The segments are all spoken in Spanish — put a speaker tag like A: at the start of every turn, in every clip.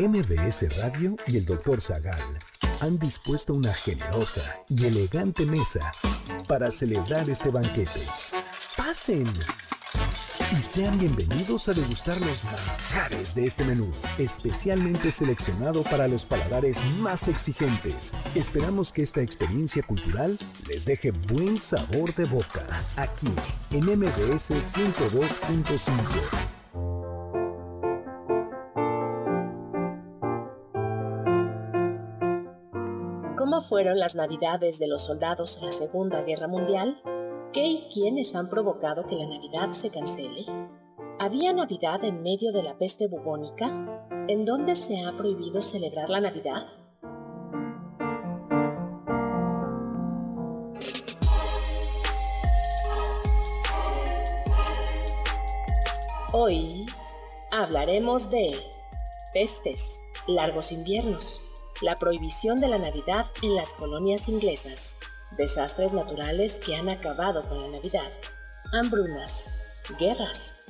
A: MBS Radio y el Dr. Zagal han dispuesto una generosa y elegante mesa para celebrar este banquete. ¡Pasen! Y sean bienvenidos a degustar los manjares de este menú, especialmente seleccionado para los paladares más exigentes. Esperamos que esta experiencia cultural les deje buen sabor de boca, aquí en MBS 102.5.
B: ¿Cómo fueron las navidades de los soldados en la Segunda Guerra Mundial? ¿Qué y quiénes han provocado que la Navidad se cancele? ¿Había Navidad en medio de la peste bubónica? ¿En dónde se ha prohibido celebrar la Navidad? Hoy hablaremos de pestes, largos inviernos, la prohibición de la Navidad en las colonias inglesas, desastres naturales que han acabado con la Navidad, hambrunas, guerras,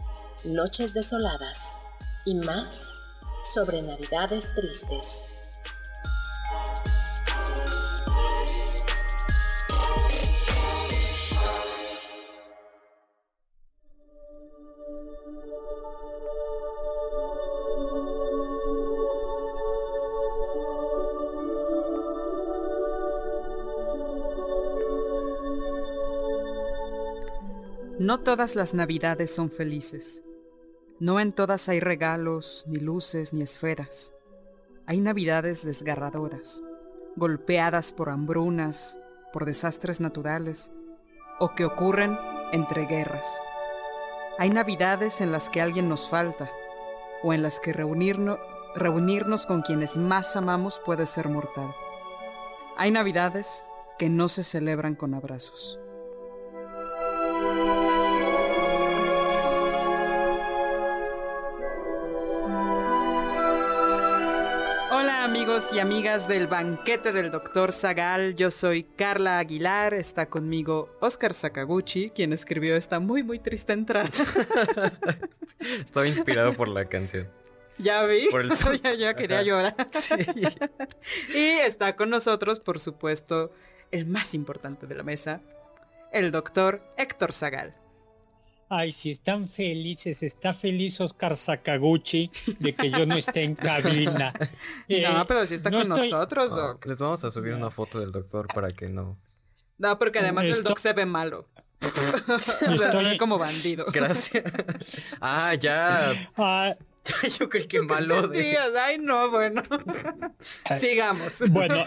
B: noches desoladas y más sobre Navidades tristes.
C: No todas las navidades son felices. No en todas hay regalos, ni luces, ni esferas. Hay navidades desgarradoras, golpeadas por hambrunas, por desastres naturales, o que ocurren entre guerras. Hay navidades en las que alguien nos falta, o en las que reunirnos, reunirnos con quienes más amamos puede ser mortal. Hay navidades que no se celebran con abrazos. Amigos y amigas del banquete del doctor Zagal. Yo soy Carla Aguilar. Está conmigo Oscar Sakaguchi, quien escribió esta muy, muy triste entrada.
D: Estaba inspirado por la canción.
C: Ya vi, por el ya, ya, quería llorar. y está con nosotros, por supuesto, el más importante de la mesa, el doctor Héctor Zagal.
E: Ay, si están felices, está feliz Oscar Sakaguchi de que yo no esté en cabina.
C: no, pero si está con nosotros, Doc.
D: les vamos a subir una foto del doctor para que no.
C: No, porque además el Doc se ve malo. Estoy como bandido.
D: Gracias. Ah, ya. Ah, yo creo que malo de...
C: Ay, no, bueno. Sigamos.
E: Bueno,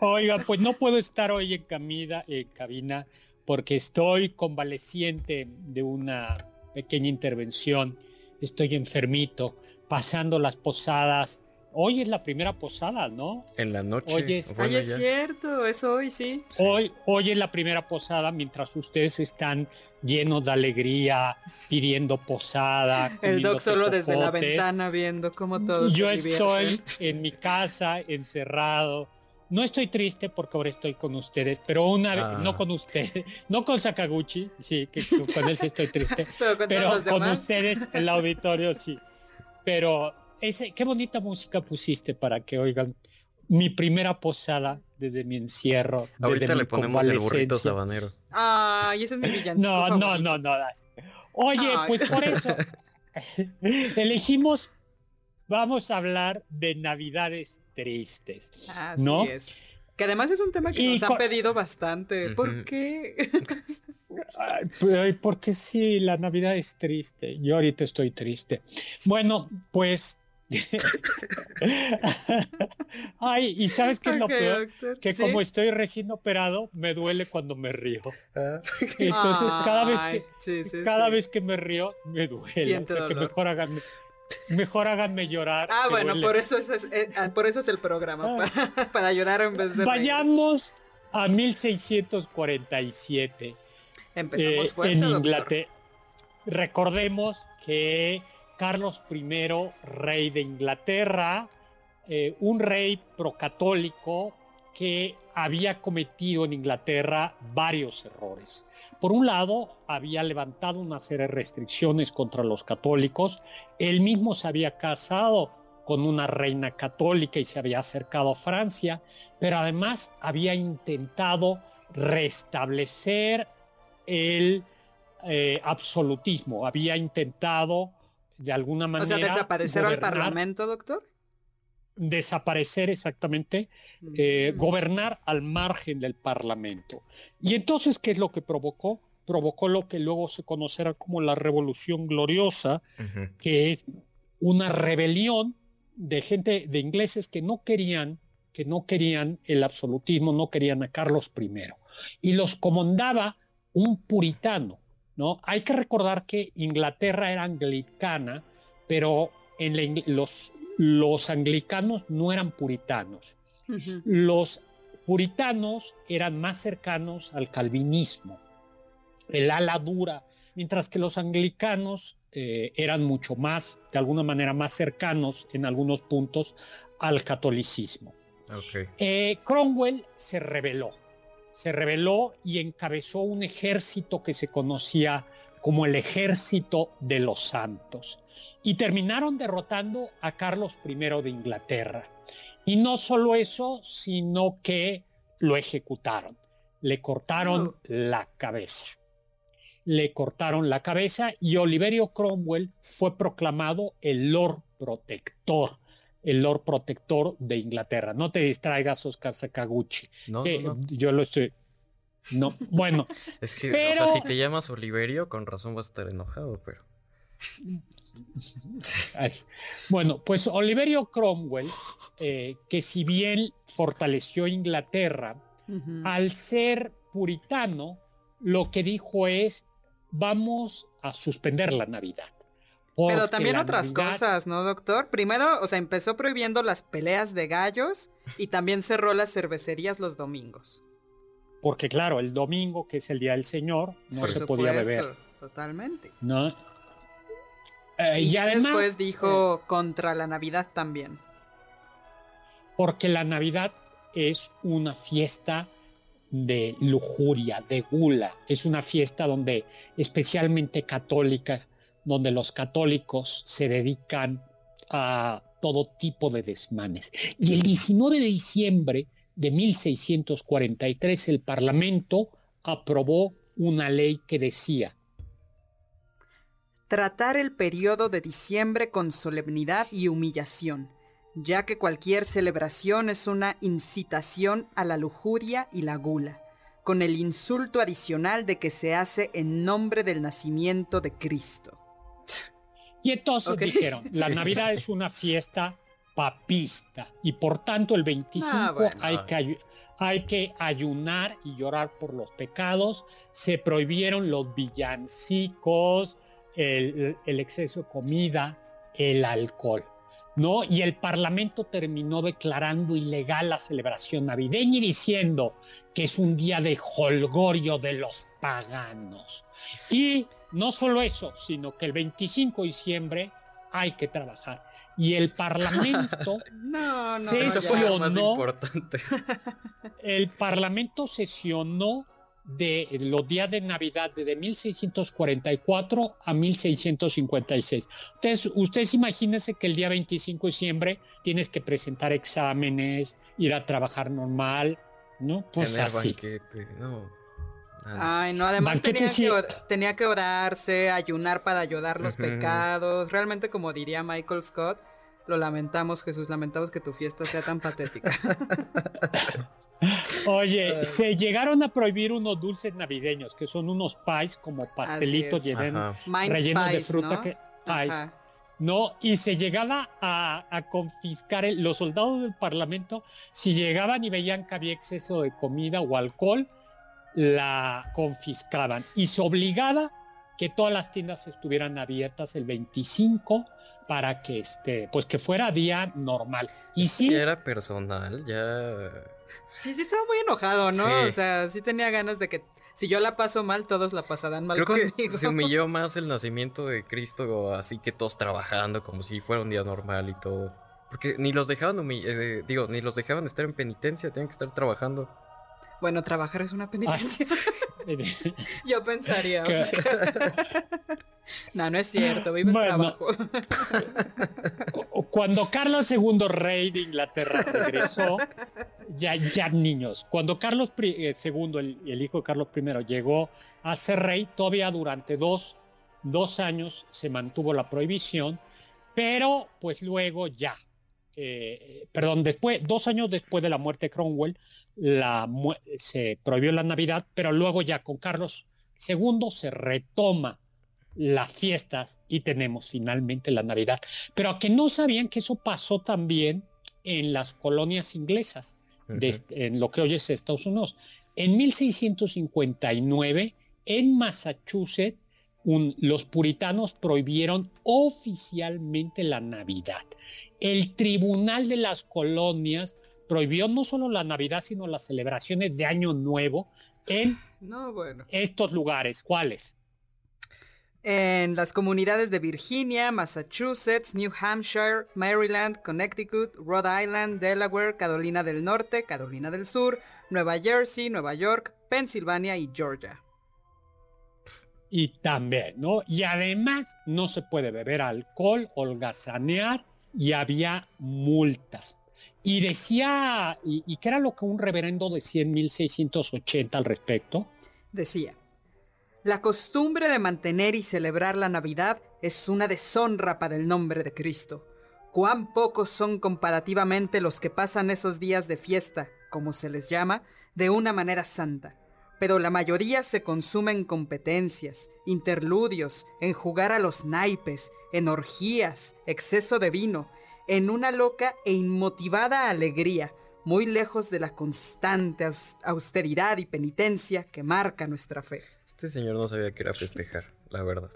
E: oiga, pues no puedo estar hoy en, camida, en cabina porque estoy convaleciente de una pequeña intervención, estoy enfermito, pasando las posadas. Hoy es la primera posada, ¿no?
D: En la noche.
C: Hoy es, es cierto, es hoy, sí.
E: Hoy, hoy es la primera posada mientras ustedes están llenos de alegría, pidiendo posada.
C: El doc solo desde la ventana viendo cómo todos.
E: Yo estoy en mi casa, encerrado, no estoy triste porque ahora estoy con ustedes, pero una vez, no ah. con ustedes, no con Sakaguchi, sí, que con él sí estoy triste, pero con, ustedes, el auditorio, sí. Pero ese, qué bonita música pusiste para que oigan mi primera posada desde mi encierro.
D: Ahorita le ponemos el burrito sabanero.
C: Ay, ese es mi villancico.
E: No, no, no, no. Oye, pues por eso elegimos, vamos a hablar de Navidades tristes. Así ¿no? es.
C: Que además es un tema que nos han pedido bastante. ¿Por qué?
E: porque sí, la Navidad es triste. Yo ahorita estoy triste. Bueno, pues Ay, y sabes qué es lo peor? Que como estoy recién operado, me duele cuando me río. Ah. Entonces, cada vez que cada vez que me río, me duele. o sea, que mejor hagan Mejor háganme llorar.
C: Ah, bueno, por eso, es, eh, ah, por eso es el programa, ah. para, llorar en vez de...
E: Vayamos a 1647.
C: Empezamos eh, fuerte,
E: En Inglaterra. Recordemos que Carlos I, rey de Inglaterra, eh, un rey procatólico que había cometido en Inglaterra varios errores. Por un lado, había levantado una serie de restricciones contra los católicos, él mismo se había casado con una reina católica y se había acercado a Francia, pero además había intentado restablecer el eh, absolutismo, había intentado de alguna manera... O
C: sea, desaparecer al Parlamento, doctor.
E: Desaparecer exactamente, eh, mm. gobernar al margen del Parlamento. Y entonces, ¿qué es lo que provocó? Provocó lo que luego se conocerá como la Revolución Gloriosa, que es una rebelión de gente, de ingleses que no querían, que no querían el absolutismo, no querían a Carlos I. Y los comandaba un puritano, ¿no? Hay que recordar que Inglaterra era anglicana, pero en los, los anglicanos no eran puritanos. Los puritanos eran más cercanos al calvinismo, el ala dura, mientras que los anglicanos eh, eran mucho más, de alguna manera, más cercanos en algunos puntos al catolicismo. Eh, Cromwell se rebeló, se rebeló y encabezó un ejército que se conocía como el ejército de los santos. Y terminaron derrotando a Carlos I de Inglaterra. Y no solo eso, sino que lo ejecutaron. Le cortaron la cabeza le cortaron la cabeza y Oliverio Cromwell fue proclamado el Lord Protector, el Lord Protector de Inglaterra. No te distraigas, Oscar Sakaguchi. No, no, Yo lo estoy. No, bueno.
D: es que, o sea, si te llamas Oliverio, con razón vas a estar enojado, pero.
E: Bueno, pues Oliverio Cromwell, eh, que si bien fortaleció Inglaterra, al ser puritano, lo que dijo es vamos a suspender la Navidad.
C: Pero también otras cosas, ¿no, doctor? Primero, o sea, empezó prohibiendo las peleas de gallos y también cerró las cervecerías los domingos.
E: Porque claro, el domingo, que es el Día del Señor, no se podía beber.
C: Totalmente.
E: ¿No?
C: Eh, y, además, después dijo eh, contra la Navidad también.
E: Porque la Navidad es una fiesta de lujuria, de gula. Es una fiesta donde, especialmente católica, donde los católicos se dedican a todo tipo de desmanes. Y el 19 de diciembre de 1643 el Parlamento aprobó una ley que decía
C: Tratar el periodo de diciembre con solemnidad y humillación ya que cualquier celebración es una incitación a la lujuria y la gula, con el insulto adicional de que se hace en nombre del nacimiento de Cristo.
E: Y entonces dijeron, la Navidad es una fiesta papista y por tanto el 25 ah, hay, que, hay que ayunar y llorar por los pecados. Se prohibieron los villancicos, el exceso de comida, el alcohol. ¿no? Y el Parlamento terminó declarando ilegal la celebración navideña y diciendo que es un día de holgorio de los paganos. Y no solo eso, sino que el 25 de diciembre hay que trabajar. Y el Parlamento
C: no, no,
E: sesionó. el Parlamento sesionó de los días de Navidad de 1644 a 1656. Entonces, ustedes imagínense que el día 25 de diciembre tienes que presentar exámenes, ir a trabajar normal, ¿no?
D: Pues así.
C: Ay, no, además tenía, que, orarse, ayunar para ayudar los pecados. Realmente, como diría Michael Scott, lo lamentamos, Jesús, lamentamos que tu fiesta sea tan patética.
E: Oye, se llegaron a prohibir unos dulces navideños, que son unos pies como pastelitos llenos, rellenos de fruta ¿no? que ¿no? Y se llegaba a, confiscar, los soldados del Parlamento, si llegaban y veían que había exceso de comida o alcohol, la confiscaban. Y se obligaba que todas las tiendas estuvieran abiertas el 25 para que este, pues que fuera día normal. Y si
D: era personal, ya
C: Sí, sí estaba muy enojado, ¿no? O sea, sí tenía ganas de que si yo la paso mal, todos la pasarán mal Creo
D: Que se humilló más el nacimiento de Cristo, así que todos trabajando como si fuera un día normal y todo. Porque ni los dejaban eh, digo, ni los dejaban estar en penitencia, tenían que estar trabajando.
C: Bueno, trabajar es una penitencia. yo pensaría. No, no es cierto, vive trabajo.
E: cuando Carlos II, rey de Inglaterra, regresó, ya, ya niños, cuando Carlos II, eh, el, el, hijo de Carlos I, llegó a ser rey, todavía durante dos, dos años se mantuvo la prohibición, pero pues luego ya, eh, perdón, después, dos años después de la muerte de Cromwell, la, se prohibió la Navidad, pero luego ya con Carlos II se retoma las fiestas y tenemos finalmente la Navidad. Pero a que no sabían que eso pasó también en las colonias inglesas, en lo que hoy es Estados Unidos. En 1659, en Massachusetts, los puritanos prohibieron oficialmente la Navidad. El Tribunal de las Colonias prohibió no solo la Navidad, sino las celebraciones de Año Nuevo en estos lugares. ¿Cuáles?
C: En las comunidades de Virginia, Massachusetts, New Hampshire, Maryland, Connecticut, Rhode Island, Delaware, Carolina del Norte, Carolina del Sur, Nueva Jersey, Nueva York, Pensilvania y Georgia.
E: Y también, ¿no? Y además no se puede beber alcohol, holgazanear y había multas. Y decía, y, y qué era lo que un reverendo decía en 1680 al respecto?
C: Decía, la costumbre de mantener y celebrar la Navidad es una deshonra para el nombre de Cristo. Cuán pocos son comparativamente los que pasan esos días de fiesta, como se les llama, de una manera santa. Pero la mayoría se consume en competencias, interludios, en jugar a los naipes, en orgías, exceso de vino, en una loca e inmotivada alegría, muy lejos de la constante austeridad y penitencia que marca nuestra fe.
D: Este señor no sabía que era festejar, la verdad.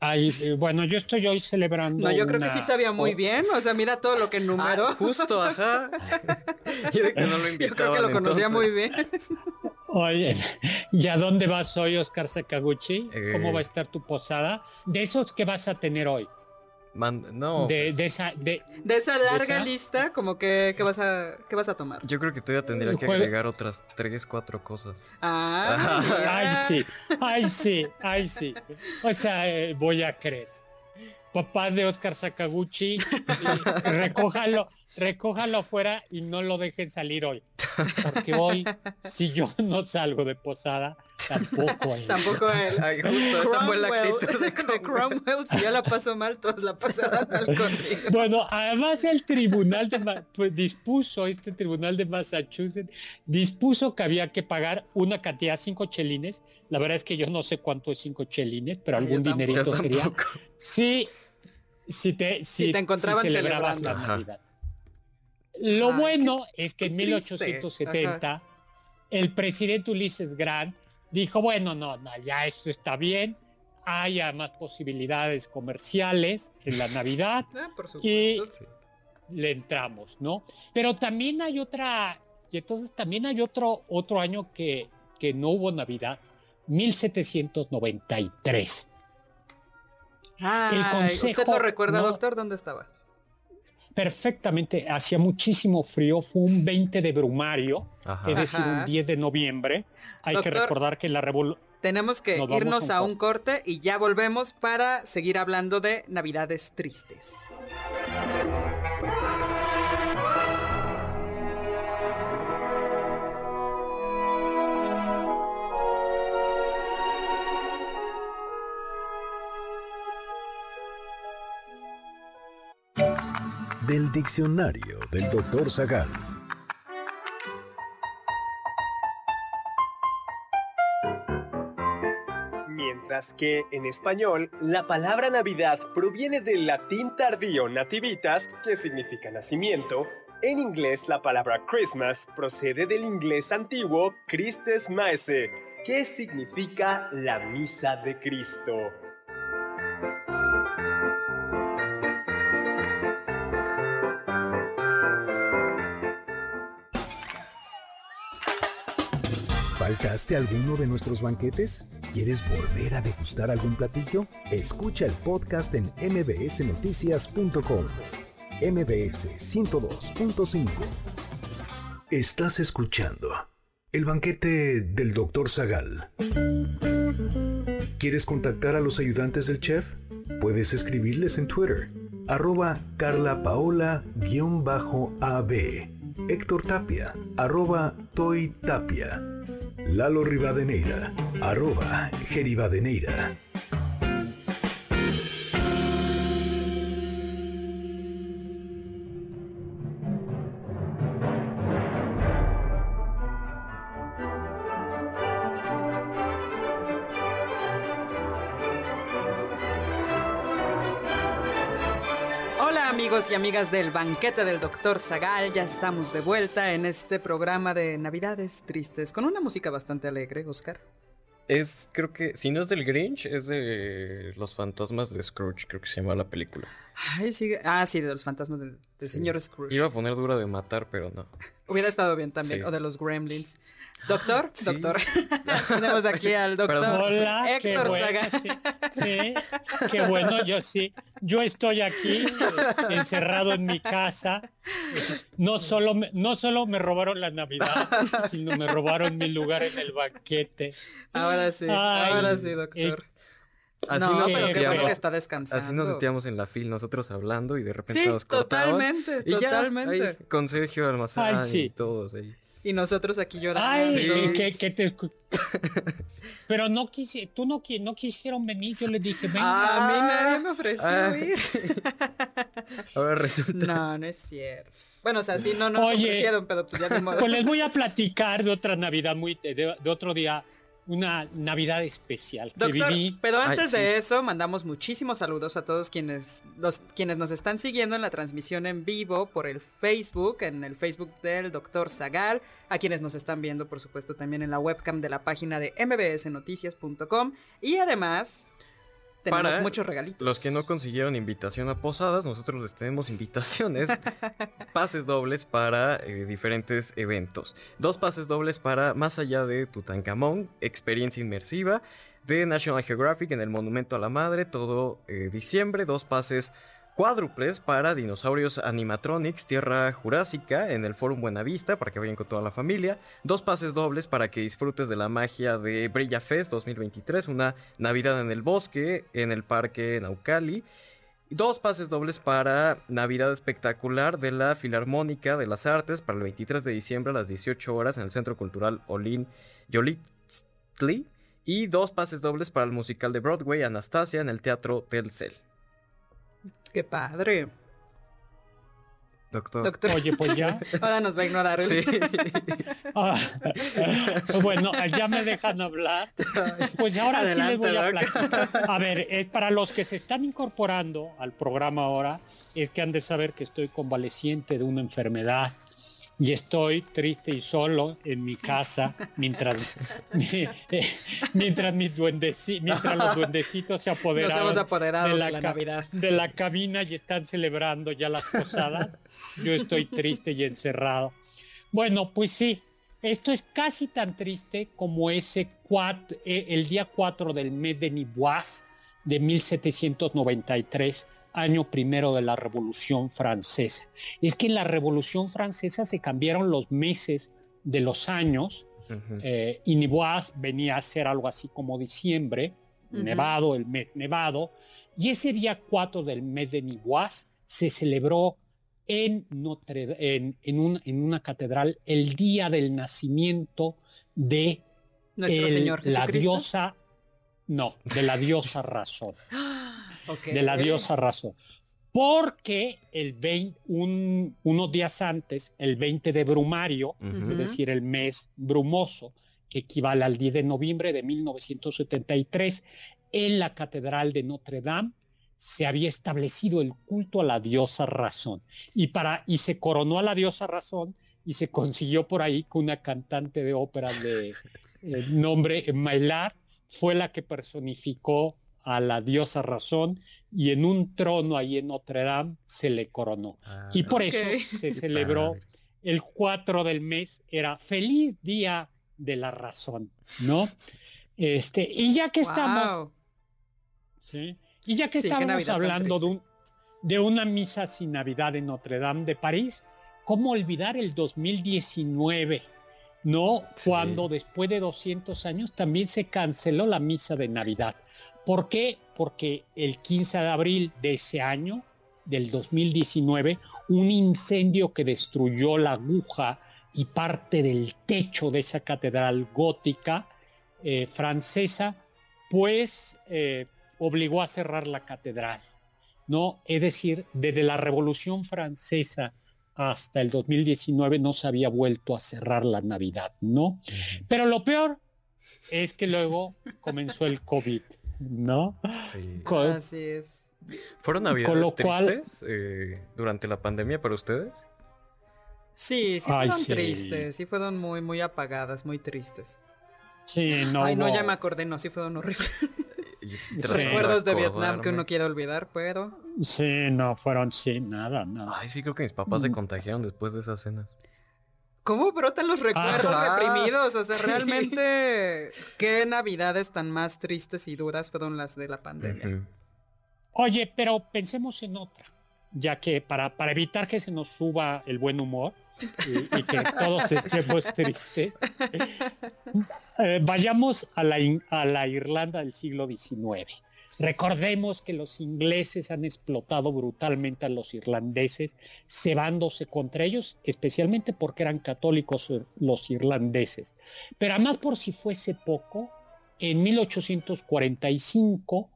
E: Ay, eh, bueno, yo estoy hoy celebrando.
C: No, yo creo que sí sabía muy bien. O sea, mira todo lo que enumeró.
D: Ah, justo, ajá. yo, que no lo
C: yo creo que lo conocía muy bien.
E: Oye, ¿y a dónde vas hoy, Oscar Sakaguchi? ¿Cómo va a eh. estar tu posada? De esos que vas a tener hoy
D: no.
E: De, esa, de,
C: esa larga lista, como que, vas a, ¿qué vas a tomar?
D: Yo creo que todavía tendría que agregar otras tres, cuatro cosas.
C: Ah,
E: ay, sí, ay, sí, ay, sí. O sea, eh, voy a creer. Papá de Oscar Sakaguchi, eh, recójalo, recójalo afuera y no lo dejen salir hoy. Porque hoy, si yo no salgo de posada, tampoco él.
C: Tampoco él.
D: Ay, justo, esa fue la actitud de
C: Cromwell. si ya la pasó mal, todos la pasarán mal conmigo.
E: Bueno, además el tribunal de pues, dispuso, este tribunal de Massachusetts, dispuso que había que pagar una cantidad, cinco chelines. La verdad es que yo no sé cuánto es cinco chelines, pero algún dinerito sería. Sí, si te, si,
C: te encontraban
E: celebrando. la Navidad. Lo bueno es que en 1870 el presidente Ulises Grant dijo, bueno, no, no, ya esto está bien, haya más posibilidades comerciales en la Navidad
C: ah,
E: y le entramos, ¿no? Pero también hay otra, y entonces también hay otro, otro año que, que no hubo Navidad, 1793.
C: el consejo, ¿Usted lo recuerda, doctor? ¿Dónde estaba?
E: Perfectamente, hacía muchísimo frío, fue un 20 de brumario, es decir, un 10 de noviembre. Hay que recordar que la revolución...
C: Tenemos que irnos a un corte y ya volvemos para seguir hablando de Navidades tristes.
A: Del diccionario del doctor Zagal.
F: Mientras que en español la palabra Navidad proviene del latín tardío nativitas, que significa nacimiento, en inglés la palabra Christmas procede del inglés antiguo Christes Maese, que significa la misa de Cristo.
A: ¿Faltaste alguno de nuestros banquetes? ¿Quieres volver a degustar algún platillo? Escucha el podcast en mbsnoticias.com. MBS 102.5. Estás escuchando el banquete del Dr. Zagal. ¿Quieres contactar a los ayudantes del chef? Puedes escribirles en Twitter arroba Carla Paola-AB. Héctor Tapia, arroba Toy Tapia. Lalo Rivadeneira, arroba Geribadeneira.
C: Amigas del banquete del doctor Zagal, ya estamos de vuelta en este programa de Navidades Tristes, con una música bastante alegre, Oscar.
D: Es, creo que, si no es del Grinch, es de Los Fantasmas de Scrooge, creo que se llama la película.
C: Ay, sí, ah, sí, de los fantasmas del, señor Scrooge.
D: Iba a poner dura de matar, pero no.
C: Hubiera estado bien también, o de los Gremlins. Doctor, doctor. Tenemos aquí al doctor
E: Hola, Héctor qué bueno, sí, qué bueno, yo sí. Yo estoy aquí eh, encerrado en mi casa. No solo, me, no solo me robaron la Navidad, sino me robaron mi lugar en el banquete.
C: Ahora sí, ahora sí, doctor. Eh,
D: así no, nos pero que está descansando. Así nos sentíamos en la fil nosotros hablando y de repente nos cortaban.
C: Totalmente, y totalmente.
D: con Sergio Almazán y todos ahí.
C: Y nosotros aquí llorando.
E: Ay, que, te... Pero no quise, tú no, no quisieron venir, yo les dije, venga.
C: a mí nadie me ofreció ah.
D: Ahora resulta.
C: No, no es cierto. Bueno, o sea, sí, no nos Oye, ofrecieron, pero pues ya modo.
E: Pues les voy a platicar de otra Navidad muy, de otro día una Navidad especial que viví.
C: Pero antes de eso, mandamos muchísimos saludos a todos quienes, los, quienes nos están siguiendo en la transmisión en vivo por el Facebook, en el Facebook del Doctor Zagal, a quienes nos están viendo, por supuesto, también en la webcam de la página de mbsnoticias.com y además para muchos regalitos.
D: Los que no consiguieron invitación a posadas, nosotros les tenemos invitaciones, pases dobles para eh, diferentes eventos. Dos pases dobles para Más allá de Tutankamón, experiencia inmersiva de National Geographic en el Monumento a la Madre, todo eh, diciembre. Dos pases cuádruples para Dinosaurios Animatronics Tierra Jurásica en el Forum Buenavista para que vayan con toda la familia. Dos pases dobles para que disfrutes de la magia de Brilla Fest 2023, una Navidad en el bosque en el Parque Naucali. Dos pases dobles para Navidad Espectacular de la Filarmónica de las Artes para el 23 de diciembre a las 18 horas en el Centro Cultural Olin Yolitzli. Y dos pases dobles para el musical de Broadway Anastasia en el Teatro Telcel.
C: Qué padre.
D: Doctor.
E: Oye, pues ya.
C: Ahora nos va a ignorar. Sí.
E: Ah, bueno, ya me dejan hablar. Pues ahora sí les voy a platicar. A ver, es para los que se están incorporando al programa ahora, es que han de saber que estoy convaleciente de una enfermedad y estoy triste y solo en mi casa mientras mientras mis mientras los duendecitos se apoderaron,
C: de, la,
E: de la cabina y están celebrando ya las posadas. Yo estoy triste y encerrado. Bueno, pues sí, esto es casi tan triste como ese eh, el día 4 del mes de Nibois de 1793 año primero de la Revolución Francesa. Es que en la Revolución Francesa se cambiaron los meses de los años eh, y Nibois venía a ser algo así como diciembre, nevado, el mes nevado, y ese día 4 del mes de Nibois se celebró en, Notre, en, en, una catedral el día del nacimiento de la diosa, no, de la diosa razón. de la diosa razón. Porque el 20, unos días antes, el 20 de Brumario, es decir, el mes brumoso, que equivale al 10 de noviembre de 1973, en la Catedral de Notre Dame se había establecido el culto a la diosa razón. Y, para, y se coronó a la diosa razón y se consiguió por ahí que una cantante de ópera de eh, nombre Mailar fue la que personificó a la diosa razón y en un trono ahí en Notre Dame se le coronó. Ah, y por eso se celebró el 4 del mes, era feliz día de la razón, ¿no? Este, y ya que estamos, ¿sí? y ya que estamos hablando de, un, de una misa sin Navidad en Notre Dame de París, ¿cómo olvidar el 2019? ¿No? Cuando después de 200 años también se canceló la misa de Navidad. ¿Por qué? Porque el 15 de abril de ese año del 2019, un incendio que destruyó la aguja y parte del techo de esa catedral gótica eh, francesa, pues eh, obligó a cerrar la catedral. ¿no? Es decir, desde la Revolución Francesa hasta el 2019 no se había vuelto a cerrar la Navidad, ¿no? Pero lo peor es que luego comenzó el COVID, ¿no?
C: Sí. Así es.
D: ¿Fueron navidades tristes eh, durante la pandemia para ustedes?
C: Sí, sí fueron tristes, sí fueron muy, muy apagadas, muy tristes.
E: Sí, no.
C: Ay, no, ya me acordé, no, sí fueron horribles. Recuerdos de Vietnam que uno quiere olvidar, pero.
E: Sí, no, fueron, sí, nada, nada.
D: Ay, sí, creo que mis papás se mm. contagiaron después de esas cenas.
C: ¿Cómo brotan los recuerdos reprimidos? O sea, realmente, ¿qué navidades tan más tristes y duras fueron las de la pandemia?
E: Oye, pero pensemos en otra, ya que para, para evitar que se nos suba el buen humor y, que todos estemos tristes, eh, vayamos a la, a la Irlanda del siglo XIX. Recordemos que los ingleses han explotado brutalmente a los irlandeses, cebándose contra ellos, especialmente porque eran católicos los irlandeses. Pero además, por si fuese poco, en 1845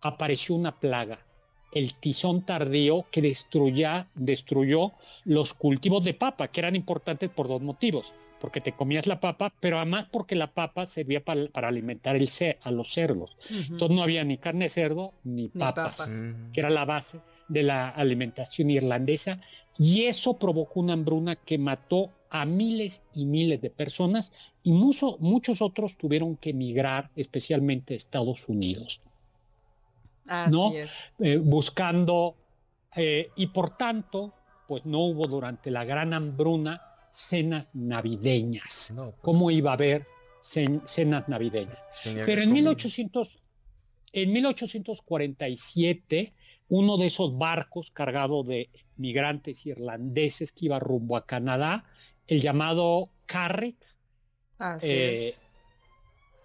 E: apareció una plaga, el tizón tardío, que destruyó los cultivos de papa, que eran importantes por dos motivos porque te comías la papa, pero además porque la papa servía para, alimentar el a los cerdos. Entonces no había ni carne de cerdo ni, papas, que era la base de la alimentación irlandesa, y eso provocó una hambruna que mató a miles y miles de personas y muchos otros tuvieron que emigrar, especialmente a Estados Unidos.
C: Así es.
E: Eh, buscando, eh, y por tanto, pues no hubo durante la gran hambruna cenas navideñas. Pues. ¿Cómo iba a haber cenas navideñas? Pero en, 1800, en 1847, uno de esos barcos cargado de migrantes irlandeses que iba rumbo a Canadá, el llamado Carrick,
C: eh,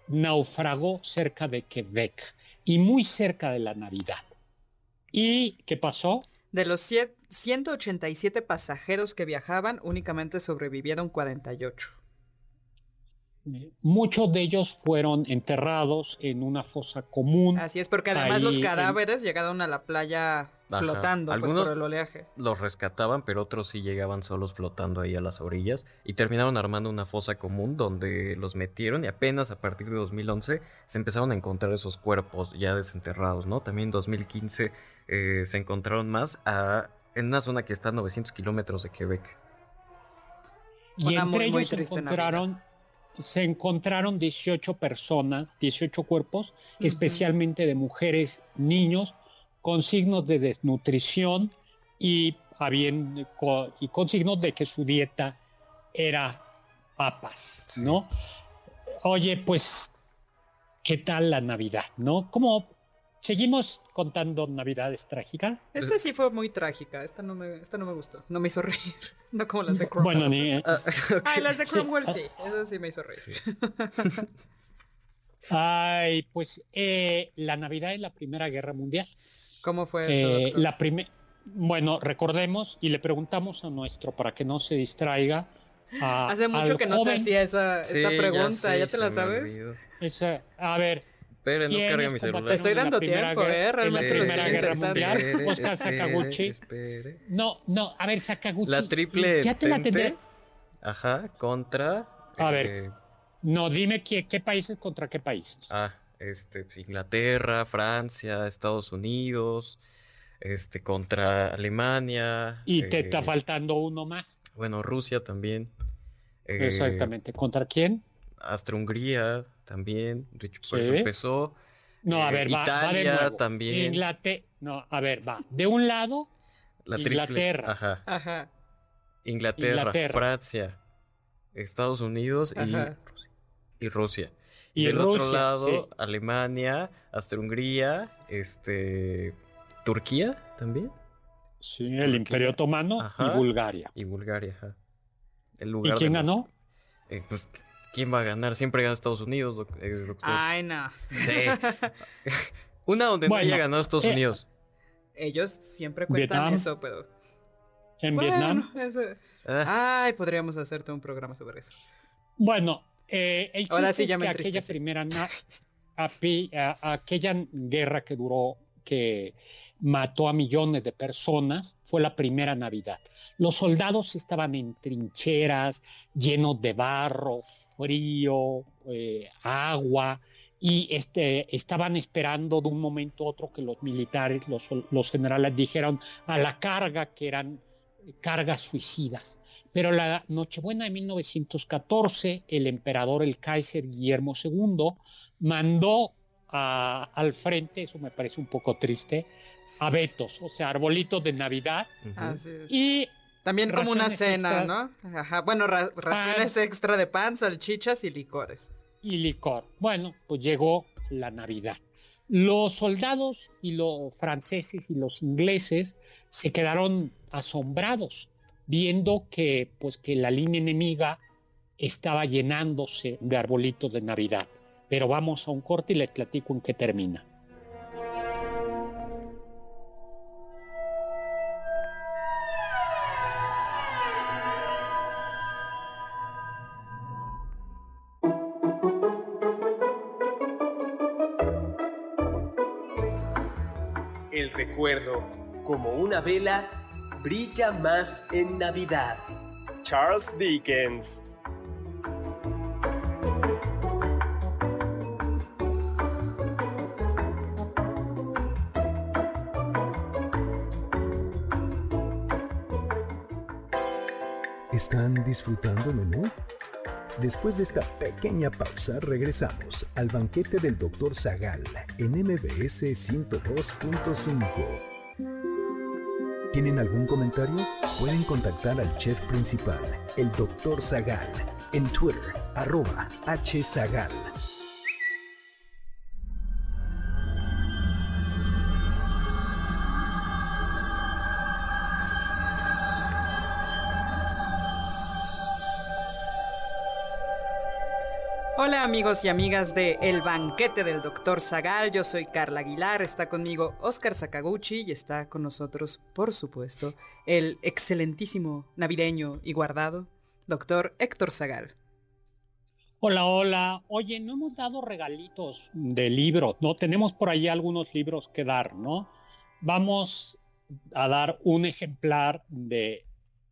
E: naufragó cerca de Quebec y muy cerca de la Navidad. ¿Y qué pasó?
C: De los 187 pasajeros que viajaban, únicamente sobrevivieron 48.
E: Muchos de ellos fueron enterrados en una fosa común.
C: Así es, porque además los cadáveres llegaron a la playa flotando pues, por el oleaje.
D: Los rescataban, pero otros sí llegaban solos flotando ahí a las orillas y terminaron armando una fosa común donde los metieron y apenas a partir de 2011 se empezaron a encontrar esos cuerpos ya desenterrados, ¿no? También en 2015 eh, se encontraron más en una zona que está a 900 kilómetros de Quebec.
E: Y entre ellos se encontraron, se encontraron 18 personas, 18 cuerpos, especialmente de mujeres, niños, con signos de desnutrición y, y con signos de que su dieta era papas, ¿no? Oye, pues, ¿qué tal la Navidad, no? ¿Cómo, Seguimos contando navidades trágicas.
C: Esta sí fue muy trágica. Esta no me, esta no me gustó. No me hizo reír. No como las de Cromwell.
E: Bueno, ni...
C: Ah, Ay, las de Cromwell sí. Eso sí me hizo reír.
E: Ay, pues eh, la Navidad es la Primera Guerra Mundial.
C: ¿Cómo fue
E: eso? Eh, la bueno, recordemos y le preguntamos a nuestro para que no se distraiga.
C: Hace mucho que no te hacía esa, pregunta, ¿ya, te la sabes?
E: Esa, a ver,
D: Espere, no carga mi celular.
C: Te estoy dando tiempo, ¿eh?
E: Realmente la Primera Guerra Mundial. Oscar Sakaguchi. No, no, a ver, Sakaguchi.
D: La triple
E: Ya te la tendré.
D: Ajá, contra...
E: A ver, eh, no, dime qué, qué países contra qué países.
D: Ah, este, pues, Inglaterra, Francia, Estados Unidos, este, contra Alemania.
E: Y te está eh, faltando uno más.
D: Bueno, Rusia también.
E: Eh, Exactamente. ¿Contra quién?
D: Austria-Hungría también. Por eso empezó.
E: No, a ver, va,
D: Italia también.
E: Inglaterra. No, a ver, va. De un lado, La Inglaterra.
D: Ajá.
C: Ajá.
D: Inglaterra, Francia, Estados Unidos y, y Rusia. Y Del otro lado, Alemania, Austria-Hungría, este, Turquía también.
E: Sí, el Imperio Otomano y Bulgaria.
D: Y Bulgaria, ajá.
E: El lugar ¿Y quién ganó?
D: Eh, pues ¿Quién va a ganar? Siempre gana Estados Unidos, eh, doctor.
C: Ay, no.
D: Sí. Una donde no haya ganado Estados eh, Unidos.
C: ellos siempre cuentan eso, pero...
E: ¿En Vietnam?
C: Ah. Ay, podríamos hacerte un programa sobre eso.
E: Bueno, eh, el chiste sí, es que aquella primera... aquella guerra que duró, que mató a millones de personas, fue la primera Navidad. Los soldados estaban en trincheras, llenos de barro, frío, eh, agua, y este, estaban esperando de un momento a otro que los militares, los, los generales dijeron a la carga que eran cargas suicidas. Pero la Nochebuena de 1914, el emperador, el Kaiser Guillermo II, mandó al frente, eso me parece un poco triste, abetos, o sea, arbolitos de Navidad. Y
C: también como una cena, ¿no? Ajá. Bueno, raciones extra de pan, salchichas y licores.
E: Y licor. Bueno, pues llegó la Navidad. Los soldados y los franceses y los ingleses se quedaron asombrados viendo que pues que la línea enemiga estaba llenándose de arbolitos de Navidad. Pero vamos a un corte y les platico en qué termina.
F: Una vela, brilla más en Navidad. Charles Dickens
A: ¿Están disfrutando menú? Después de esta pequeña pausa, regresamos al banquete del Dr. Zagal en MBS 102.5. ¿Tienen algún comentario? Pueden contactar al chef principal, el Dr. Zagal, en Twitter, arroba hzagal.
C: Hola amigos y amigas de El Banquete del Doctor Zagal, yo soy Carla Aguilar, está conmigo Oscar Sakaguchi y está con nosotros, por supuesto, el excelentísimo navideño y guardado, Doctor Héctor Zagal.
E: Hola, hola. Oye, no hemos dado regalitos de libros, ¿no? Tenemos por ahí algunos libros que dar, ¿no? Vamos a dar un ejemplar de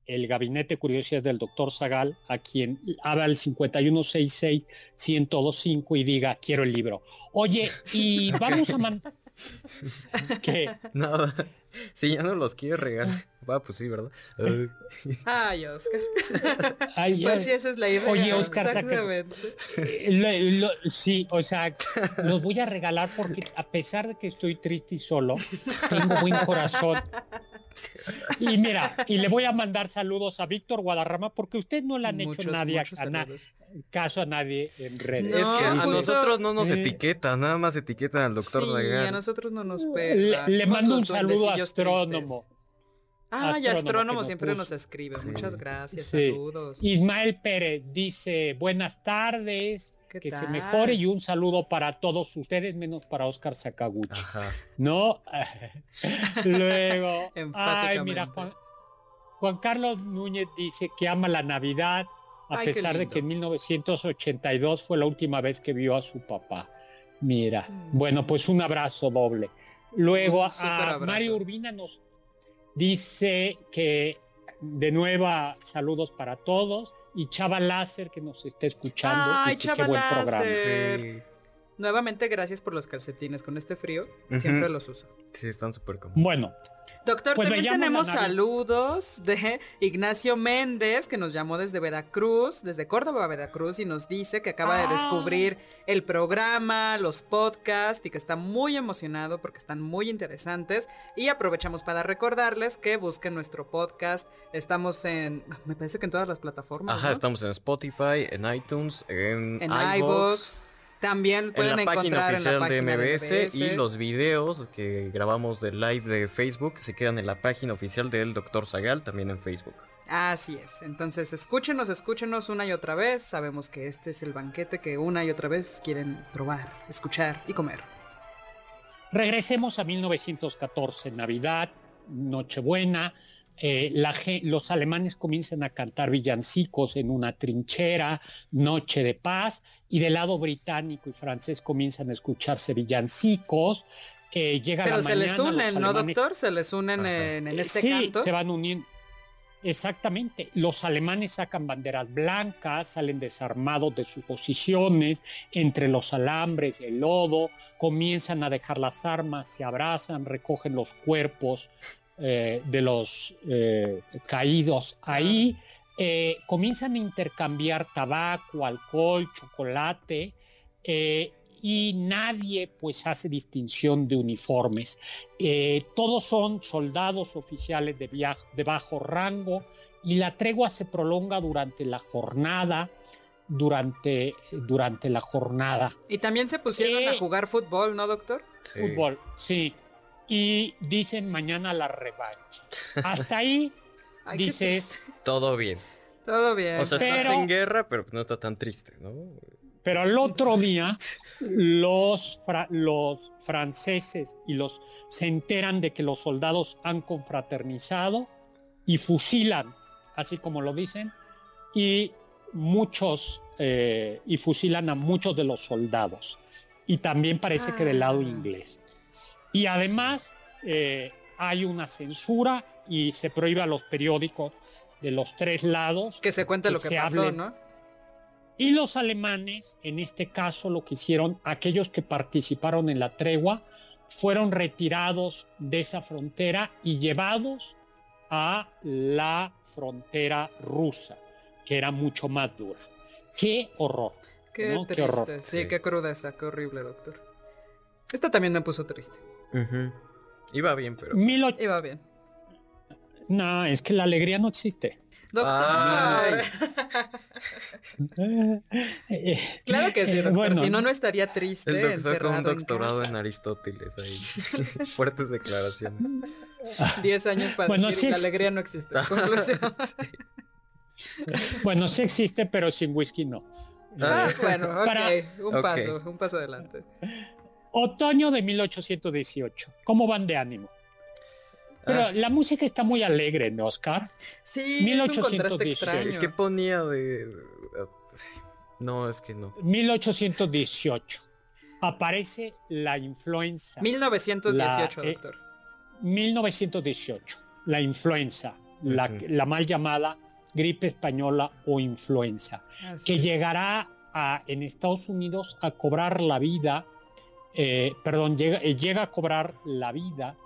E: el gabinete de curiosidades del doctor Zagal, a quien habla el 5166-1025 y diga, quiero el libro. Oye, y vamos a mandar...
D: ¿Qué? Nada. Si ya no los quiere regalar. Va, pues sí, ¿verdad?
C: Ay, Oscar. Ay, pues sí, esa es la idea.
E: Oye, Oscar, Exactamente. Eh, sí, o sea, los voy a regalar porque a pesar de que estoy triste y solo, tengo buen corazón. Y mira, y le voy a mandar saludos a Víctor Guadarrama porque usted no le han hecho nadie a, caso a nadie en redes.
D: es que a nosotros no nos etiqueta, nada más etiquetan al doctor
C: sí, a nosotros no nos pega.
E: Le, mando un saludo a Astrónomo.
C: Ah, y Astrónomo siempre nos escribe. Muchas gracias, saludos.
E: Ismael Pérez dice, buenas tardes que se mejore y un saludo para todos ustedes, menos para Oscar Sakaguchi. ¿No? Luego, ay, mira, Juan, Carlos Núñez dice que ama la Navidad, a pesar de que en 1982 fue la última vez que vio a su papá. Mira, mm. bueno, pues un abrazo doble. Luego, a Mario Urbina nos dice que de nuevo saludos para todos y Chava Láser que nos está escuchando.
C: Ay, qué buen programa. Nuevamente, gracias por los calcetines. Con este frío, siempre los uso.
D: Sí, están súper cómodos.
E: Bueno,
C: Doctor, pues también tenemos saludos de Ignacio Méndez, que nos llamó desde Veracruz, desde Córdoba, Veracruz, y nos dice que acaba de ah. descubrir el programa, los podcasts, y que está muy emocionado porque están muy interesantes. Y aprovechamos para recordarles que busquen nuestro podcast. Estamos en, me parece que en todas las plataformas.
D: Ajá, estamos en Spotify, en iTunes, en, en iVoox
C: también pueden en la página oficial de, MBS,
D: y los videos que grabamos de live de Facebook se quedan en la página oficial del Dr. Zagal, también en Facebook.
C: Así es. Entonces, escúchenos, escúchenos una y otra vez. Sabemos que este es el banquete que una y otra vez quieren probar, escuchar y comer.
E: Regresemos a 1914, Navidad, Nochebuena, eh, los alemanes comienzan a cantar villancicos en una trinchera, Noche de Paz, y del lado británico y francés comienzan a escucharse villancicos. Eh, llega
C: Pero se les unen, ¿no, doctor? Se les unen en, en, este
E: sí, se van uniendo. Exactamente. Los alemanes sacan banderas blancas, salen desarmados de sus posiciones, entre los alambres, el lodo, comienzan a dejar las armas, se abrazan, recogen los cuerpos eh, de los eh, caídos ahí, eh, comienzan a intercambiar tabaco, alcohol, chocolate, y nadie pues hace distinción de uniformes. Todos son soldados oficiales de, de bajo rango y la tregua se prolonga durante la jornada, durante, durante la jornada.
C: Y también se pusieron a jugar fútbol, ¿no, doctor?
E: Fútbol, sí. Y dicen mañana la revancha. Hasta ahí dices...
D: Todo bien.
C: Todo bien.
D: O sea, estás en guerra, pero no está tan triste, ¿no?
E: Pero al otro día, los, los franceses y los se enteran de que los soldados han confraternizado y fusilan, así como lo dicen, y muchos eh, y fusilan a muchos de los soldados. Y también parece que del lado ah. inglés. Y además eh, hay una censura y se prohíbe a los periódicos de los tres lados
C: que se cuente lo que pasó, ¿no?
E: Y los alemanes, en este caso, lo que hicieron, aquellos que participaron en la tregua, fueron retirados de esa frontera y llevados a la frontera rusa, que era mucho más dura. ¡Qué horror!
C: Qué, horror. Sí, qué crudeza, qué horrible, doctor. Esta también me puso triste.
D: Iba bien, pero...
C: Iba bien.
E: No, es que la alegría no existe.
C: Doctor. claro que sí, doctor. si no, no estaría triste.
D: El doctor con un doctorado en, Aristóteles ahí. Fuertes declaraciones.
C: Diez años para decir la alegría no existe.
E: bueno, sí existe, pero sin whisky no.
C: Ah, bueno, ok. Un paso, un paso adelante.
E: Otoño de 1818. ¿Cómo van de ánimo? Pero ah. la música está muy alegre, ¿no, Oscar?
C: Sí, 1818.
D: ¿Qué ponía de...? No, es que no.
E: 1818. Aparece la influenza.
C: 1918, eh, doctor.
E: 1918. La influenza. la, mal llamada gripe española o influenza. que llegará a, en Estados Unidos a cobrar la vida, eh, perdón, llega, eh, llega a cobrar la vida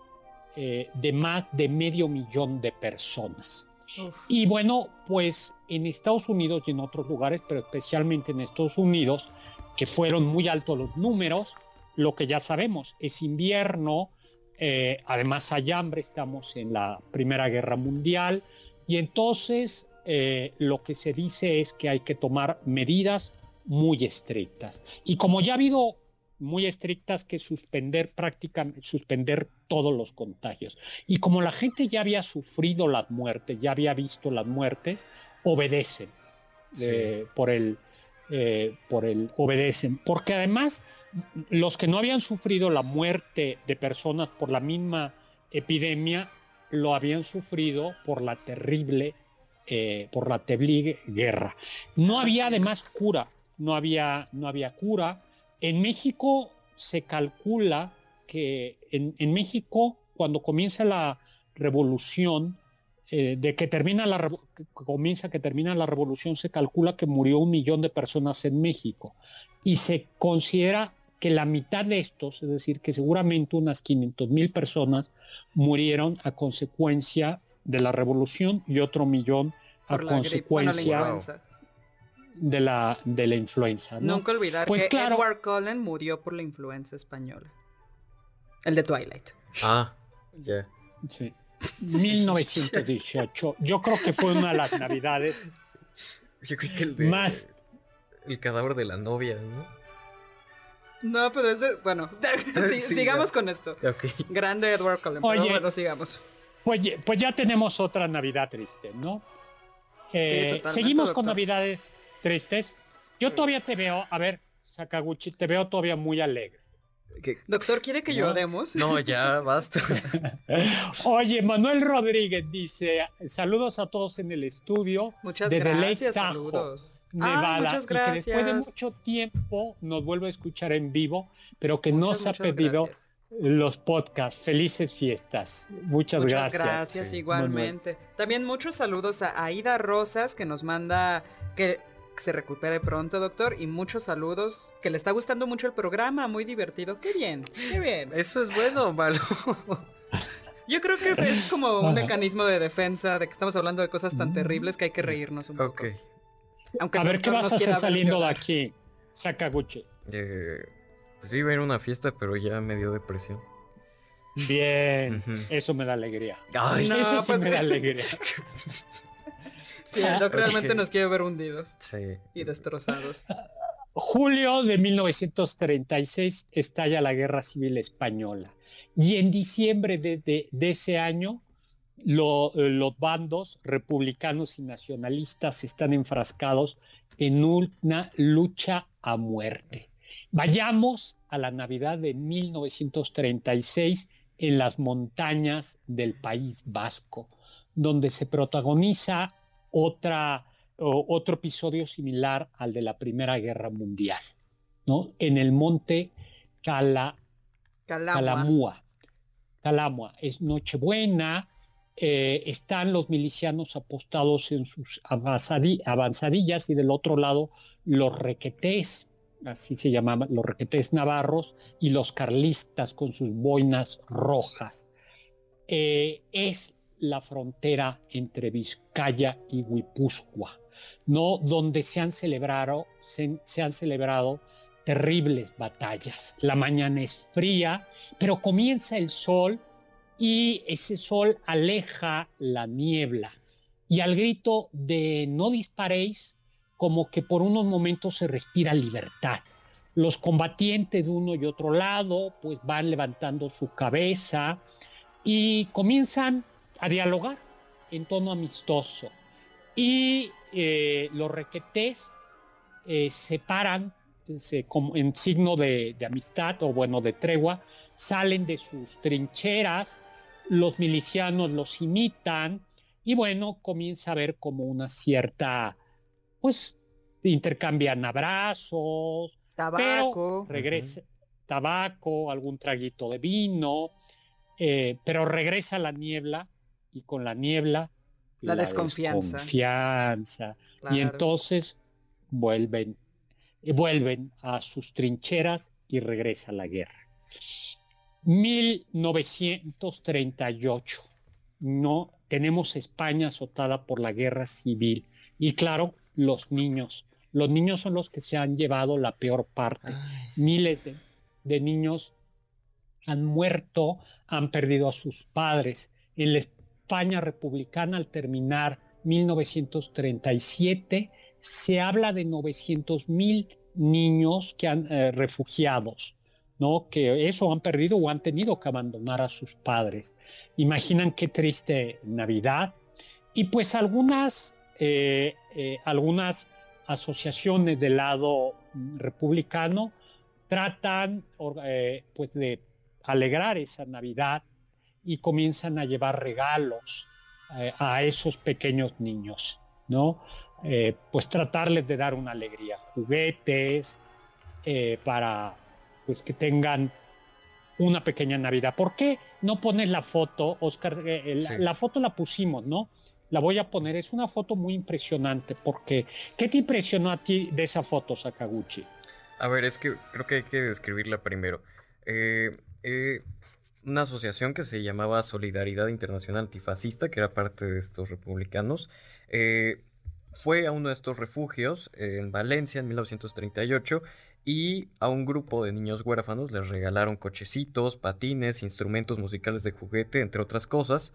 E: eh, de más de medio millón de personas. Y bueno, pues en Estados Unidos y en otros lugares, pero especialmente en Estados Unidos, que fueron muy altos los números, lo que ya sabemos es invierno, eh, además hay hambre, estamos en la Primera Guerra Mundial, y entonces eh, lo que se dice es que hay que tomar medidas muy estrictas. Y como ya ha habido muy estrictas que suspender prácticamente, suspender todos los contagios. Y como la gente ya había sufrido las muertes, ya había visto las muertes, obedecen eh, por el, eh, por el, obedecen. Porque además, los que no habían sufrido la muerte de personas por la misma epidemia, lo habían sufrido por la terrible, eh, por la terrible guerra. No había además cura, no había, no había cura en México se calcula que en, México, cuando comienza la revolución, eh, de que termina la comienza que termina la revolución, se calcula que murió un millón de personas en México. Y se considera que la mitad de estos, es decir, que seguramente unas 500 mil personas murieron a consecuencia de la revolución y otro millón a consecuencia de la, de la influenza.
C: Nunca olvidar pues que Edward Cullen murió por la influenza española. El de Twilight.
D: Ah, ya.
E: Sí. 1918. Yo creo que fue una de las navidades
D: Yo creo que el de, más... El cadáver de la novia, ¿no?
C: No, pero es Bueno, sigamos con esto. Grande Edward Cullen. Oye, bueno, sigamos.
E: Pues, pues ya tenemos otra Navidad triste, ¿no? Eh, seguimos con Navidades tristes. Yo todavía te veo, a ver, Sakaguchi, te veo todavía muy alegre.
C: Doctor, ¿quiere que lloremos?
D: No, ya, basta.
E: Oye, Manuel Rodríguez dice, saludos a todos en el estudio.
C: Muchas gracias, saludos.
E: Nevada, muchas gracias. y que después de mucho tiempo nos vuelve a escuchar en vivo, pero que no se ha pedido los podcasts. Felices fiestas. Muchas,
C: muchas gracias. igualmente. También muchos saludos a Aida Rosas que nos manda que se recupere pronto, doctor, y muchos saludos, que le está gustando mucho el programa, muy divertido. Qué bien, qué bien.
D: Eso es bueno o malo.
C: Yo creo que es como un mecanismo de defensa de que estamos hablando de cosas tan terribles que hay que reírnos un poco.
E: Aunque a ver qué vas a hacer saliendo de aquí, Sakaguchi.
D: Eh, pues iba a ir a una fiesta, pero ya me dio depresión.
E: Bien, eso me da alegría. Ay, eso sí pues me da alegría.
C: Sí, el Doc realmente nos quiere ver hundidos y destrozados.
E: Julio de 1936 estalla la Guerra Civil Española y en diciembre de, ese año los bandos republicanos y nacionalistas están enfrascados en una lucha a muerte. Vayamos a la Navidad de 1936 en las montañas del País Vasco, donde se protagoniza otra, otro episodio similar al de la Primera Guerra Mundial, ¿no? En el monte Cala, Calamua. Calamua. Es Nochebuena, eh, están los milicianos apostados en sus avanzadillas y del otro lado los requetés, así se llamaban, los requetés navarros y los carlistas con sus boinas rojas. Eh, es la frontera entre Vizcaya y Guipúzcoa, ¿no? donde se han celebrado, se, han celebrado terribles batallas. La mañana es fría, pero comienza el sol y ese sol aleja la niebla. Y al grito de no disparéis, como que por unos momentos se respira libertad. Los combatientes de uno y otro lado pues van levantando su cabeza y comienzan a dialogar en tono amistoso. Y eh, los requetés eh, se paran en signo de, amistad o bueno, de tregua, salen de sus trincheras, los milicianos los imitan y bueno, comienza a haber como una cierta, pues intercambian abrazos,
C: tabaco,
E: regresa, tabaco, algún traguito de vino, eh, pero regresa la niebla y con la niebla
C: la, desconfianza.
E: Y entonces vuelven, vuelven a sus trincheras y regresa la guerra. 1938. No tenemos España azotada por la guerra civil. Y claro, los niños. Los niños son los que se han llevado la peor parte. Miles de, niños han muerto, han perdido a sus padres. En, España republicana al terminar 1937, se habla de 900 mil niños que han eh, refugiados, ¿no? Que eso han perdido o han tenido que abandonar a sus padres. Imaginan qué triste Navidad. Y pues algunas, eh, eh, algunas asociaciones del lado republicano tratan pues de alegrar esa Navidad y comienzan a llevar regalos eh, a esos pequeños niños, ¿no? Eh, pues tratarles de dar una alegría, juguetes, eh, para pues que tengan una pequeña Navidad. ¿Por qué no pones la foto, Oscar? la, foto la pusimos, ¿no? La voy a poner, es una foto muy impresionante, porque ¿qué te impresionó a ti de esa foto, Sakaguchi?
D: A ver, es que creo que hay que describirla primero. Eh, una asociación que se llamaba Solidaridad Internacional Antifascista, que era parte de estos republicanos, eh, fue a uno de estos refugios en Valencia en 1938 y a un grupo de niños huérfanos les regalaron cochecitos, patines, instrumentos musicales de juguete, entre otras cosas.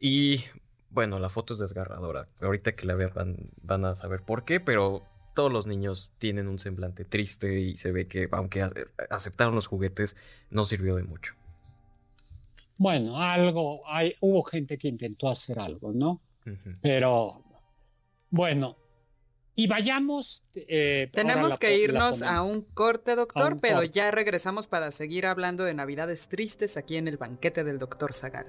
D: Y bueno, la foto es desgarradora. Ahorita que la vean van, a saber por qué, pero todos los niños tienen un semblante triste y se ve que aunque aceptaron los juguetes, no sirvió de mucho.
E: Bueno, algo, hay, hubo gente que intentó hacer algo, ¿no? Pero, bueno, y vayamos.
C: Eh, Tenemos que irnos a un corte, doctor, pero ya regresamos para seguir hablando de Navidades tristes aquí en el banquete del doctor Zagal.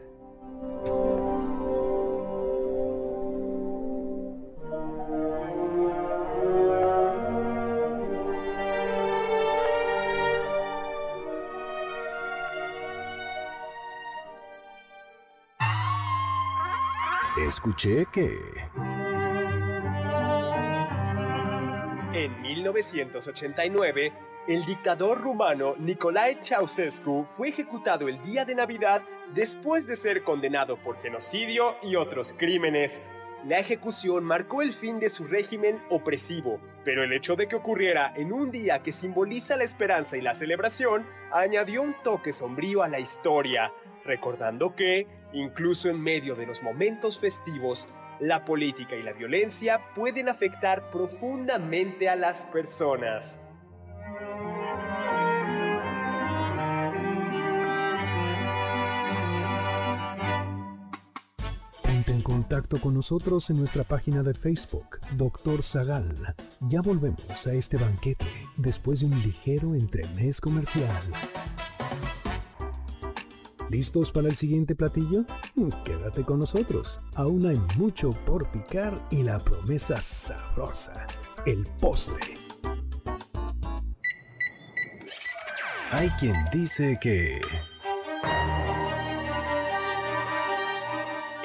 A: Escuché que...
F: En 1989, el dictador rumano Nicolae Ceausescu fue ejecutado el día de Navidad después de ser condenado por genocidio y otros crímenes. La ejecución marcó el fin de su régimen opresivo, pero el hecho de que ocurriera en un día que simboliza la esperanza y la celebración añadió un toque sombrío a la historia, recordando que, incluso en medio de los momentos festivos, la política y la violencia pueden afectar profundamente a las personas.
A: Ponte en contacto con nosotros en nuestra página de Facebook, Doctor Zagal. Ya volvemos a este banquete después de un ligero entremés comercial. ¿Listos para el siguiente platillo? Mm, quédate con nosotros. Aún hay mucho por picar y la promesa sabrosa, el postre. Hay quien dice que...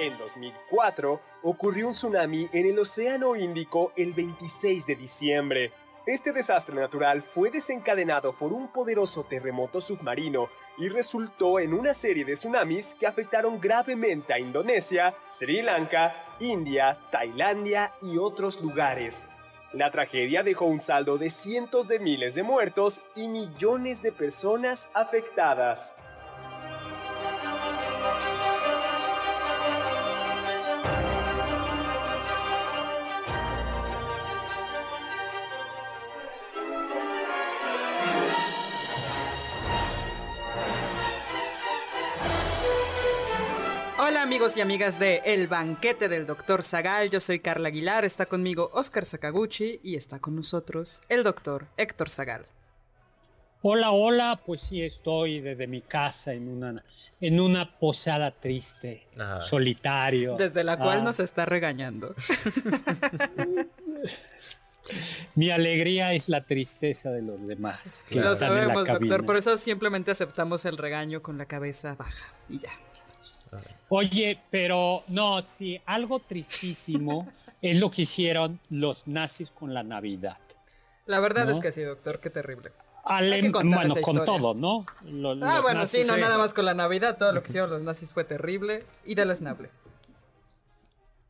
F: En 2004 ocurrió un tsunami en el Océano Índico el 26 de diciembre. Este desastre natural fue desencadenado por un poderoso terremoto submarino y resultó en una serie de tsunamis que afectaron gravemente a Indonesia, Sri Lanka, India, Tailandia y otros lugares. La tragedia dejó un saldo de cientos de miles de muertos y millones de personas afectadas.
C: Amigos y amigas de El Banquete del Doctor Zagal, yo soy Carla Aguilar, está conmigo Oscar Sakaguchi y está con nosotros el doctor Héctor Zagal.
E: Hola, hola, pues sí estoy desde mi casa en una, en una posada triste, solitario.
C: Desde la cual ah. nos está regañando.
E: Mi alegría es la tristeza de los demás.
C: Lo sabemos, doctor, por eso simplemente aceptamos el regaño con la cabeza baja y ya.
E: Oye, pero no, sí, algo tristísimo es lo que hicieron los nazis con la Navidad.
C: La verdad es que sí, doctor, qué terrible.
E: bueno, con todo, ¿no?
C: ah, bueno, sí, no nada más con la Navidad, todo lo que hicieron los nazis fue terrible y deleznable.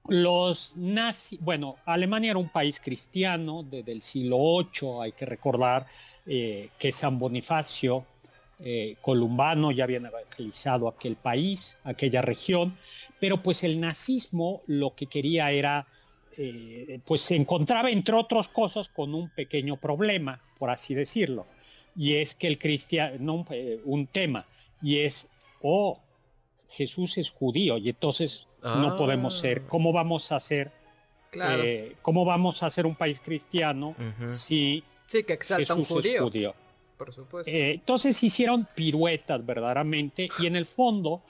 E: Los nazis, bueno, Alemania era un país cristiano desde el siglo VIII, hay que recordar eh, que San Bonifacio eh, columbano ya habían evangelizado aquel país, aquella región, pero pues el nazismo lo que quería era, eh, pues se encontraba entre otras cosas con un pequeño problema, por así decirlo, y es que el cristiano, eh, un tema, y es, oh, Jesús es judío, y entonces no podemos ser, ah. ¿cómo vamos a ser? ¿Cómo vamos a ser un país cristiano si
C: sí, que Jesús es
E: judío? Eh, entonces hicieron piruetas verdaderamente y en el fondo,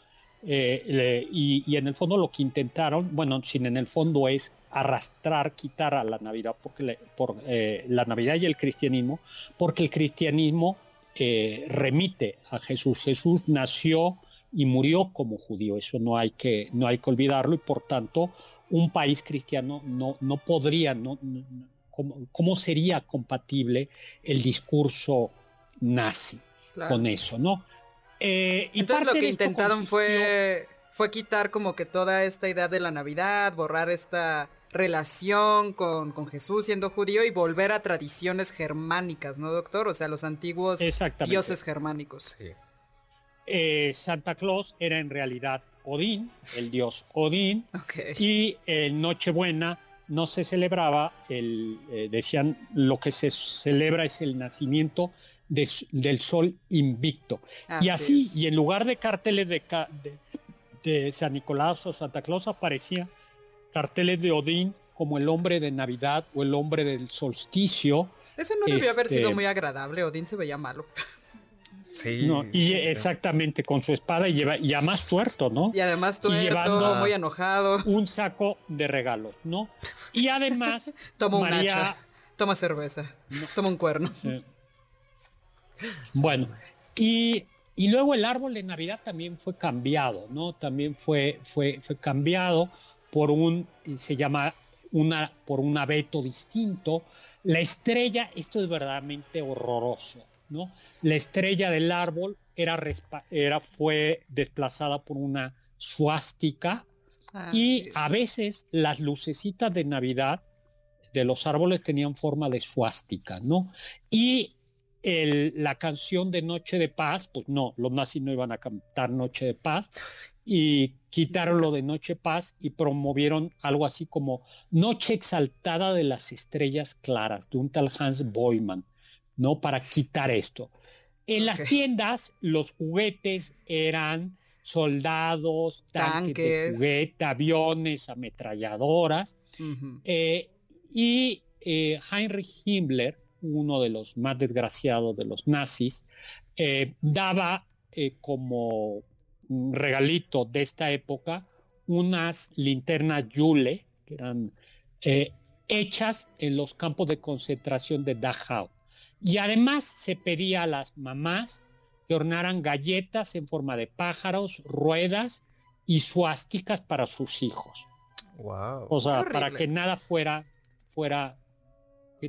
E: eh, y, en el fondo lo que intentaron, bueno, sin en el fondo es arrastrar, quitar a la Navidad, porque por eh, la Navidad y el cristianismo, porque el cristianismo remite a Jesús. Jesús nació y murió como judío, eso no hay que, no hay que olvidarlo y por tanto un país cristiano no, no podría, no, ¿cómo, sería compatible el discurso nazi con eso, ¿no?
C: Eh, y Entonces lo que intentaron fue, fue quitar como que toda esta idea de la Navidad, borrar esta relación con, con, Jesús siendo judío y volver a tradiciones germánicas, ¿no, doctor? O sea, los antiguos dioses germánicos.
E: Eh, Santa Claus era en realidad Odín, el dios Odín, y en Nochebuena no se celebraba, el, eh, decían, lo que se celebra es el nacimiento del sol invicto. y así, y en lugar de carteles de, de, San Nicolás o Santa Claus aparecían carteles de Odín como el hombre de Navidad o el hombre del solsticio.
C: Eso no debió haber sido este, muy agradable, Odín se veía malo.
E: Sí. y exactamente, con su espada y, lleva, y además tuerto, ¿no?
C: Y además tuerto, llevando muy enojado.
E: Un saco de regalos, ¿no? Y además,
C: toma un hacha, toma cerveza, toma un cuerno.
E: Bueno, y, y, luego el árbol de Navidad también fue cambiado, ¿no? También fue, fue, fue cambiado por un, se llama una, por un abeto distinto. La estrella, esto es verdaderamente horroroso, ¿no? La estrella del árbol era, era fue desplazada por una suástica ah, y a veces las lucecitas de Navidad de los árboles tenían forma de suástica, ¿no? Y la canción de Noche de Paz, pues no, los nazis no iban a cantar Noche de Paz y quitaron lo de Noche Paz y promovieron algo así como Noche Exaltada de las Estrellas Claras, de un tal Hans Boyman, ¿no? Para quitar esto. En las tiendas los juguetes eran soldados, tanques, juguete, aviones, ametralladoras. Eh, y eh, Heinrich Himmler uno de los más desgraciados de los nazis, eh, daba eh, como regalito de esta época unas linternas Yule, que eran eh, hechas en los campos de concentración de Dachau. Y además se pedía a las mamás que ornaran galletas en forma de pájaros, ruedas y suásticas para sus hijos.
D: Wow.
E: O sea, para que nada fuera, fuera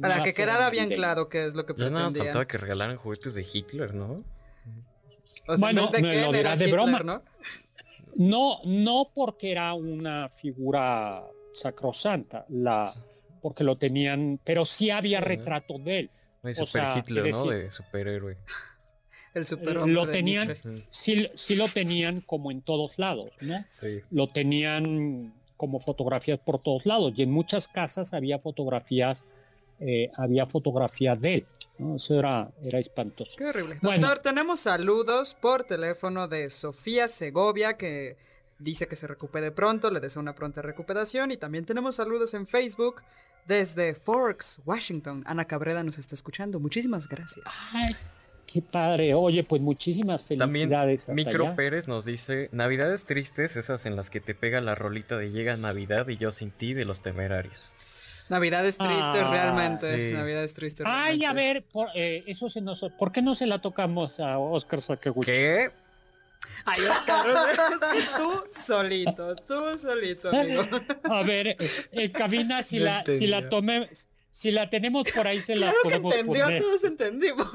C: para que quedara bien claro qué es lo que pretendían.
D: No faltaba que regalaran juguetes de Hitler, ¿no?
E: bueno, de lo dirás de broma. ¿no? ¿no? No, porque era una figura sacrosanta, la, porque lo tenían, pero sí había retrato de él.
D: super Hitler, ¿no? De superhéroe.
C: El superhéroe.
E: Lo tenían, sí, sí, lo tenían como en todos lados, ¿no?
D: Sí.
E: Lo tenían como fotografías por todos lados y en muchas casas había fotografías eh, había fotografía de él. Eso era, era espantoso.
C: Qué horrible. Doctor, tenemos saludos por teléfono de Sofía Segovia que dice que se recupere pronto, le desea una pronta recuperación y también tenemos saludos en Facebook desde Forks, Washington. Ana Cabrera nos está escuchando. Muchísimas gracias.
E: Ay, qué padre. Oye, pues muchísimas felicidades.
D: También Micro Pérez nos dice, Navidades tristes, esas en las que te pega la rolita de llega Navidad y yo sin ti de los temerarios.
C: Navidades tristes ah, realmente. Navidades tristes.
E: Ay, a ver, por, eh, eso se nos, ¿por qué no se la tocamos a Oscar Sakaguchi?
D: ¿Qué?
C: Ay, Oscar, tú solito, tú solito, amigo.
E: A ver, en cabina, si la, si la tomé, si la tenemos por ahí, se la podemos
C: que entendió,
E: poner.
C: Todos entendimos.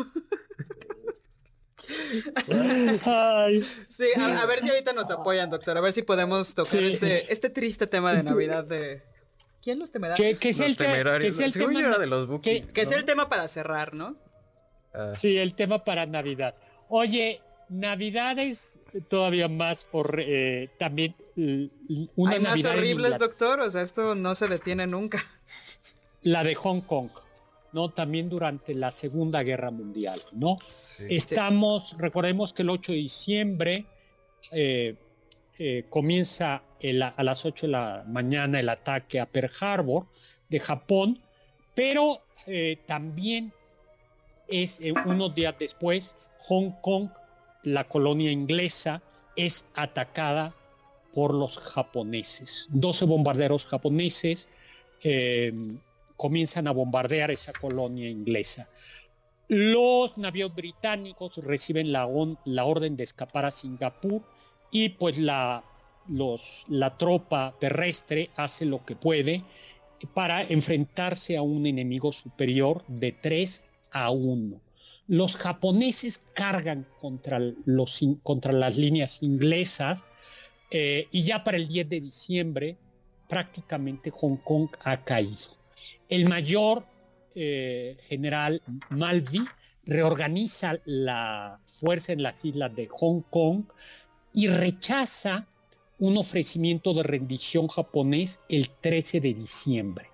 C: Ay. Sí, a, ver si ahorita nos apoyan, doctor. A ver si podemos tocar este, este triste tema de Navidad de, ¿Quién los temerarios?
E: Que, es el,
D: temerarios.
E: Que,
D: es el tema, de los
C: que, es el tema para cerrar, ¿no?
E: Ah. Sí, el tema para Navidad. Oye, Navidad es todavía más eh, también
C: una Hay más horribles, doctor. O sea, esto no se detiene nunca.
E: La de Hong Kong, ¿no? También durante la Segunda Guerra Mundial, ¿no? Estamos, recordemos que el 8 de diciembre eh, eh, comienza a las 8 de la mañana el ataque a Pearl Harbor de Japón, pero eh, también es eh, unos días después Hong Kong, la colonia inglesa, es atacada por los japoneses. 12 bombarderos japoneses comienzan a bombardear esa colonia inglesa. Los navíos británicos reciben la, la orden de escapar a Singapur y pues la, los, la tropa terrestre hace lo que puede para enfrentarse a un enemigo superior de 3 a 1. Los japoneses cargan contra, los, contra las líneas inglesas eh, y ya para el 10 de diciembre prácticamente Hong Kong ha caído. El mayor eh, general Malvi reorganiza la fuerza en las islas de Hong Kong y rechaza un ofrecimiento de rendición japonés el 13 de diciembre.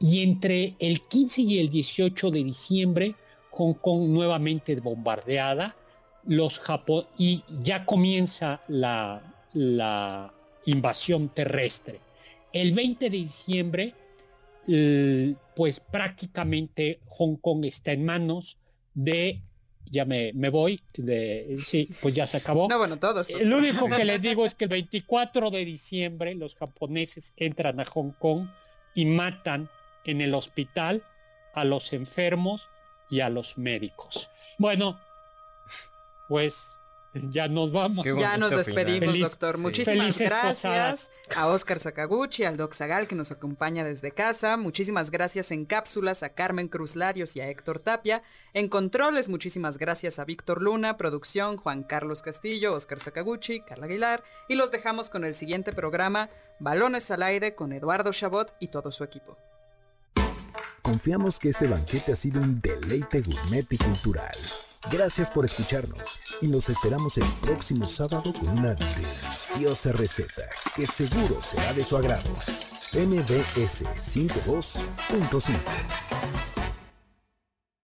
E: Y entre el 15 y el 18 de diciembre, Hong Kong nuevamente bombardeada, los y ya comienza la, la invasión terrestre. El 20 de diciembre, pues prácticamente Hong Kong está en manos de ya me, me voy, de, sí, pues ya se acabó.
C: No, bueno, todos.
E: Lo único que les digo es que el 24 de diciembre los japoneses entran a Hong Kong y matan en el hospital a los enfermos y a los médicos. Bueno, pues ya nos vamos.
C: Ya nos despedimos, doctor. Muchísimas gracias a Oscar Sakaguchi, al Doc Zagal que nos acompaña desde casa. Muchísimas gracias en cápsulas a Carmen Cruz Larios y a Héctor Tapia. En controles, muchísimas gracias a Víctor Luna, producción, Juan Carlos Castillo, Oscar Sakaguchi, Carla Aguilar. Y los dejamos con el siguiente programa, Balones al aire con Eduardo Chabot y todo su equipo.
A: Confiamos que este banquete ha sido un deleite gourmet y cultural. Gracias por escucharnos y nos esperamos el próximo sábado con una deliciosa receta que seguro será de su agrado. MBS 52.5